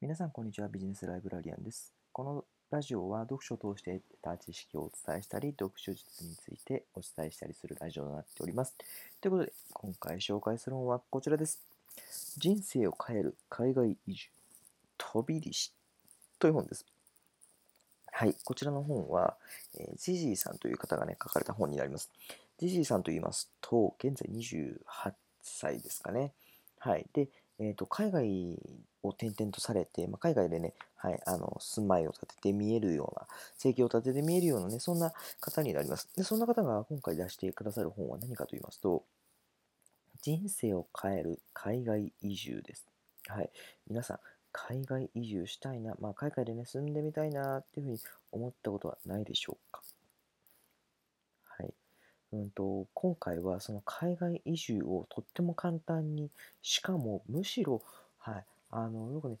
皆さん、こんにちは。ビジネスライブラリアンです。このラジオは読書を通して得た知識をお伝えしたり、読書術についてお伝えしたりするラジオとなっております。ということで、今回紹介する本はこちらです。人生を変える海外移住、飛び利子という本です。はい、こちらの本は、えージジーさんという方がね、書かれた本になります。ジジーさんと言いますと、現在28歳ですかね。はい。で、えー、と海外を転々とされて、まあ、海外でね、はい、あの住まいを立てて見えるような、生計を立てて見えるようなね、そんな方になります。で、そんな方が今回出してくださる本は何かと言いますと、人生を変える海外移住です。はい。皆さん、海外移住したいな、まあ、海外でね、住んでみたいなっていうふうに思ったことはないでしょうか？うんと、今回はその海外移住をとっても簡単に、しかもむしろ、はい、あの、よくね、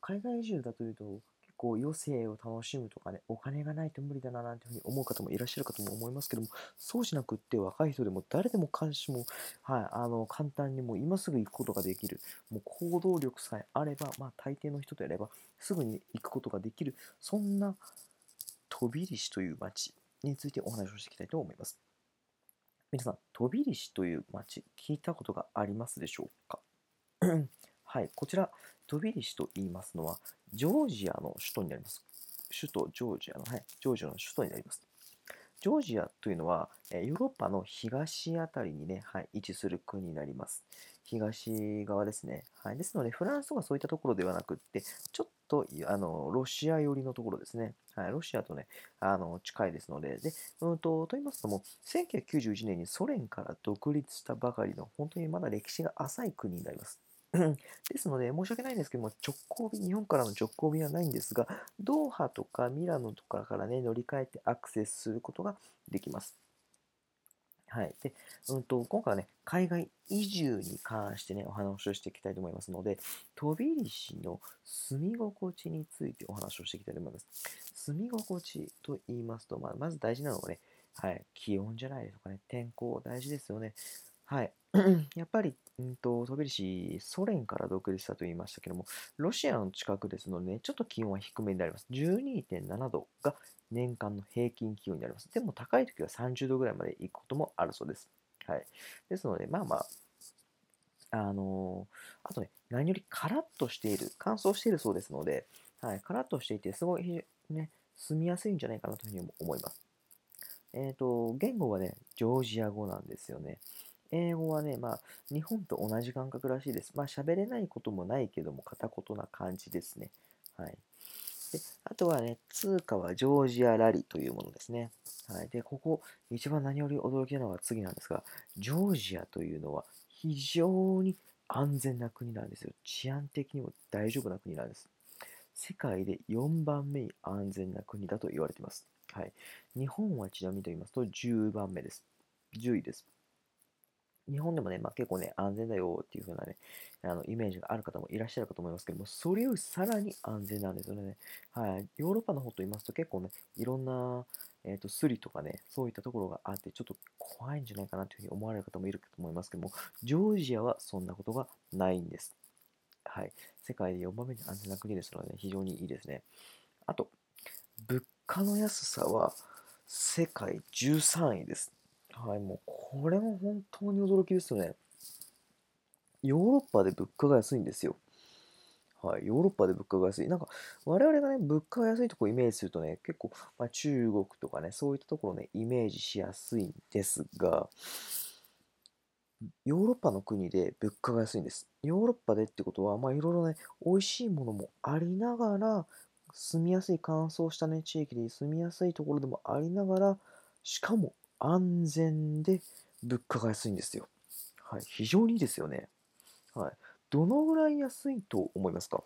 海外移住だというと、結構余生を楽しむとかね、お金がないと無理だななんていうふうに思う方もいらっしゃるかとも思いますけども、そうじゃなくって若い人でも誰でも監視も、はい、あの、簡単にもう今すぐ行くことができる、もう行動力さえあれば、まあ大抵の人とやれば、すぐに行くことができる、そんな飛び利子という町についてお話をしていきたいと思います。皆さん、飛び石という町、聞いたことがありますでしょうか？はい、こちら、飛び石と言いますのは、ジョージアの首都になります。首都ジョージアの、はい、ジョージアの首都になります。ジョージアというのは、ヨーロッパの東あたりにね、はい、位置する国になります。東側ですね。はい、ですので、フランスとかそういったところではなくって、ちょっとあのロシア寄りのところですね。はい、ロシアとね、あの近いですので、で、うんと、と言いますのも、1991年にソ連から独立したばかりの、本当にまだ歴史が浅い国になります。ですので、申し訳ないんですけども、直行便、日本からの直行便はないんですが、ドーハとかミラノとかからね、乗り換えてアクセスすることができます。はい。で、うんと、今回はね、海外移住に関してね、お話をしていきたいと思いますので、飛び利の住み心地についてお話をしていきたいと思います。住み心地と言いますと、まあ、まず大事なのはね、はい、気温じゃないですかね、天候大事ですよね。はい。やっぱり、うんと、飛び利ソ連から独立したと言いましたけども、ロシアの近くですのでね、ちょっと気温は低めになります。12.7度が年間の平均気温になります。でも高い時は30度ぐらいまで行くこともあるそうです。はい。ですので、まあまあ、あのーあとね、何よりカラッとしている、乾燥しているそうですので、はい、カラッとしていて、すごいね、住みやすいんじゃないかなというふうに思います。えっ、と、言語はね、ジョージア語なんですよね。英語はね、まあ、日本と同じ感覚らしいです。まあ、喋れないこともないけども、片言な感じですね。はい。で、あとはね、通貨はジョージアラリというものですね。はい。で、ここ、一番何より驚きなのが次なんですが、ジョージアというのは非常に安全な国なんですよ。治安的にも大丈夫な国なんです。世界で4番目に安全な国だと言われています。はい。日本はちなみにと言いますと10番目です。10位です。日本でもね、まあ、結構ね、安全だよっていう風なね、あのイメージがある方もいらっしゃるかと思いますけども、それよりさらに安全なんですよね。はい。ヨーロッパの方と言いますと結構ね、いろんな、えー、とスリとかね、そういったところがあって、ちょっと怖いんじゃないかなというふうに思われる方もいるかと思いますけども、ジョージアはそんなことがないんです。はい。世界で4番目に安全な国ですので、ね、非常にいいですね。あと、物価の安さは世界13位です。はい、もうこれも本当に驚きですよね。ヨーロッパで物価が安いんですよ。はい、ヨーロッパで物価が安い。なんか、我々がね、物価が安いとこをイメージするとね、結構、まあ、中国とかね、そういったところね、イメージしやすいんですが、ヨーロッパの国で物価が安いんです。ヨーロッパでってことは、まあ、いろいろね、美味しいものもありながら、住みやすい乾燥したね、地域で住みやすいところでもありながら、しかも安全で物価が安いんですよ。はい、非常にいいですよね。はい。どのぐらい安いと思いますか？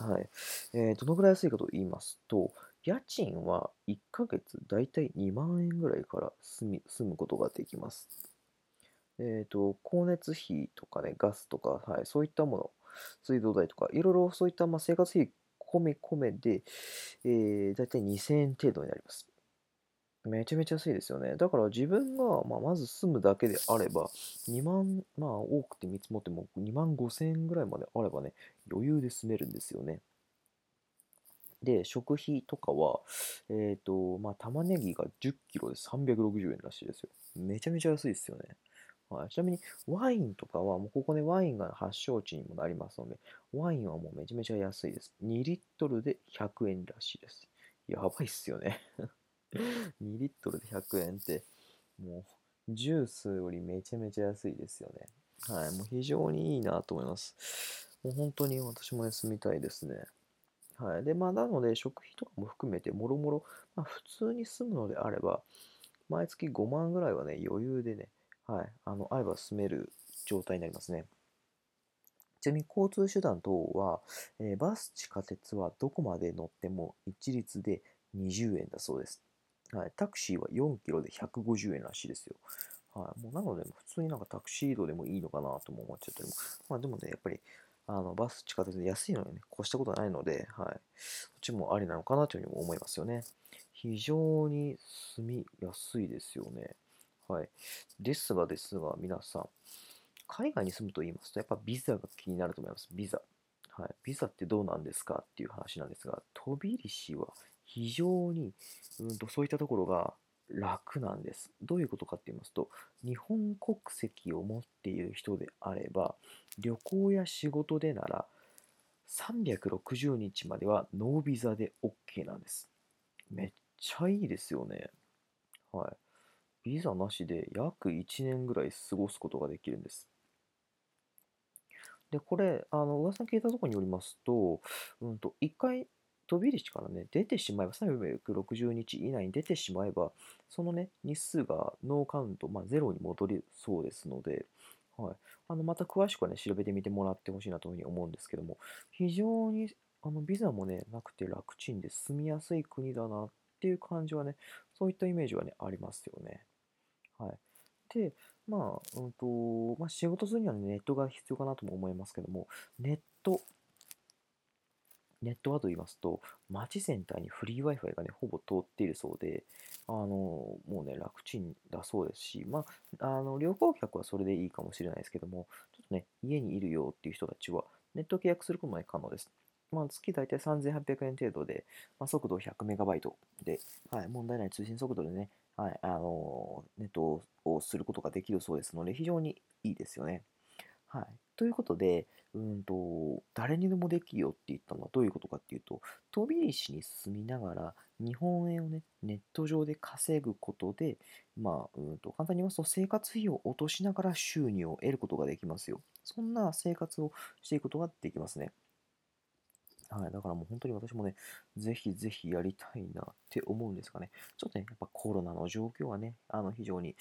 はい。えーどのぐらい安いかと言いますと、家賃は1ヶ月だいたい2万円ぐらいから住み住むことができます。えっと、光熱費とかね、ガスとか、はい、そういったもの、水道代とか、いろいろそういったまあ生活費込め込めで、えー、だいたい2000円程度になります。めちゃめちゃ安いですよね。だから自分が、まあ、まず住むだけであれば、2万、まあ多くて見積もっても2万5千円ぐらいまであればね、余裕で住めるんですよね。で、食費とかは、えっ、と、まあ玉ねぎが10キロで360円らしいですよ。めちゃめちゃ安いですよね。はい、ちなみにワインとかは、もうここね、ワインが発祥地にもなりますので、ワインはもうめちゃめちゃ安いです。2リットルで100円らしいです。やばいっすよね 2リットルで100円って、もう、ジュースよりめちゃめちゃ安いですよね。はい、もう非常にいいなと思います。もう本当に私も休みたいですね。はい。で、まあ、なので、食費とかも含めて、もろもろ、まあ、普通に住むのであれば、毎月5万ぐらいはね、余裕でね、はい、あの、あれば住める状態になりますね。ちなみに交通手段等は、えー、バス、地下鉄はどこまで乗っても一律で20円だそうです。はい、タクシーは4キロで150円らしいですよ。はい、もうなので、普通になんかタクシー移動でもいいのかなとも思っちゃったりも。まあでもね、やっぱり、あのバス、地下鉄で安いのにね、越したことはないので、はい、こっちもありなのかなというふうにも思いますよね。非常に住みやすいですよね。はい。ですがですが、皆さん、海外に住むと言いますと、やっぱビザが気になると思います。ビザ。はい。ビザってどうなんですかっていう話なんですが、飛び入りしは非常に、うんと、そういったところが楽なんです。どういうことかって言いますと、日本国籍を持っている人であれば、旅行や仕事でなら、360日まではノービザで OK なんです。めっちゃいいですよね。はい。ビザなしで約1年ぐらい過ごすことができるんです。で、これ、あの、噂聞いたところによりますと、うんと、一回飛び入り地からね、出てしまえば、360日以内に出てしまえば、そのね、日数がノーカウント、まあ、ゼロに戻りそうですので、はい。あの、また詳しくはね、調べてみてもらってほしいなというふうに思うんですけども、非常に、あの、ビザもね、なくて楽ちんで住みやすい国だなっていう感じはね、そういったイメージはね、ありますよね。はい。で、まあ、うんと、まあ、仕事するには、ね、ネットが必要かなとも思いますけども、ネット、ネットはと言いますと、街全体にフリー Wi-Fi がね、ほぼ通っているそうで、あの、もうね、楽ちんだそうですし、まあ、あの、旅行客はそれでいいかもしれないですけども、ちょっとね、家にいるよっていう人たちは、ネット契約することも可能です。まあ、月大体3800円程度で、まあ、速度 100MB で、はい、問題ない通信速度でね、はい、あのネットをすることができるそうですので、非常にいいですよね。はい。ということで、うんと、誰にでもできるよって言ったのはどういうことかっていうと、飛び石に住みながら、日本円をね、ネット上で稼ぐことで、まあ、うんと、簡単に言いますと、生活費を落としながら収入を得ることができますよ。そんな生活をしていくことができますね。はい、だからもう本当に私もね、ぜひぜひやりたいなって思うんですがね、ちょっとね、やっぱコロナの状況はね、あの非常に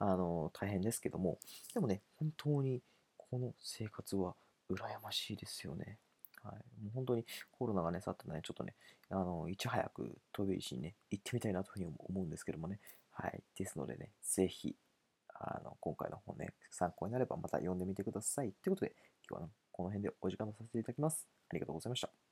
あの大変ですけども、でもね、本当にこの生活は羨ましいですよね。はい、もう本当にコロナがね、去ってね、ちょっとね、あのいち早く飛び石にね、行ってみたいなというふうに思うんですけどもね、はい、ですのでね、ぜひ、あの今回の本ね、参考になればまた読んでみてください。ということで、今日は、ね、この辺でお時間とさせていただきます。ありがとうございました。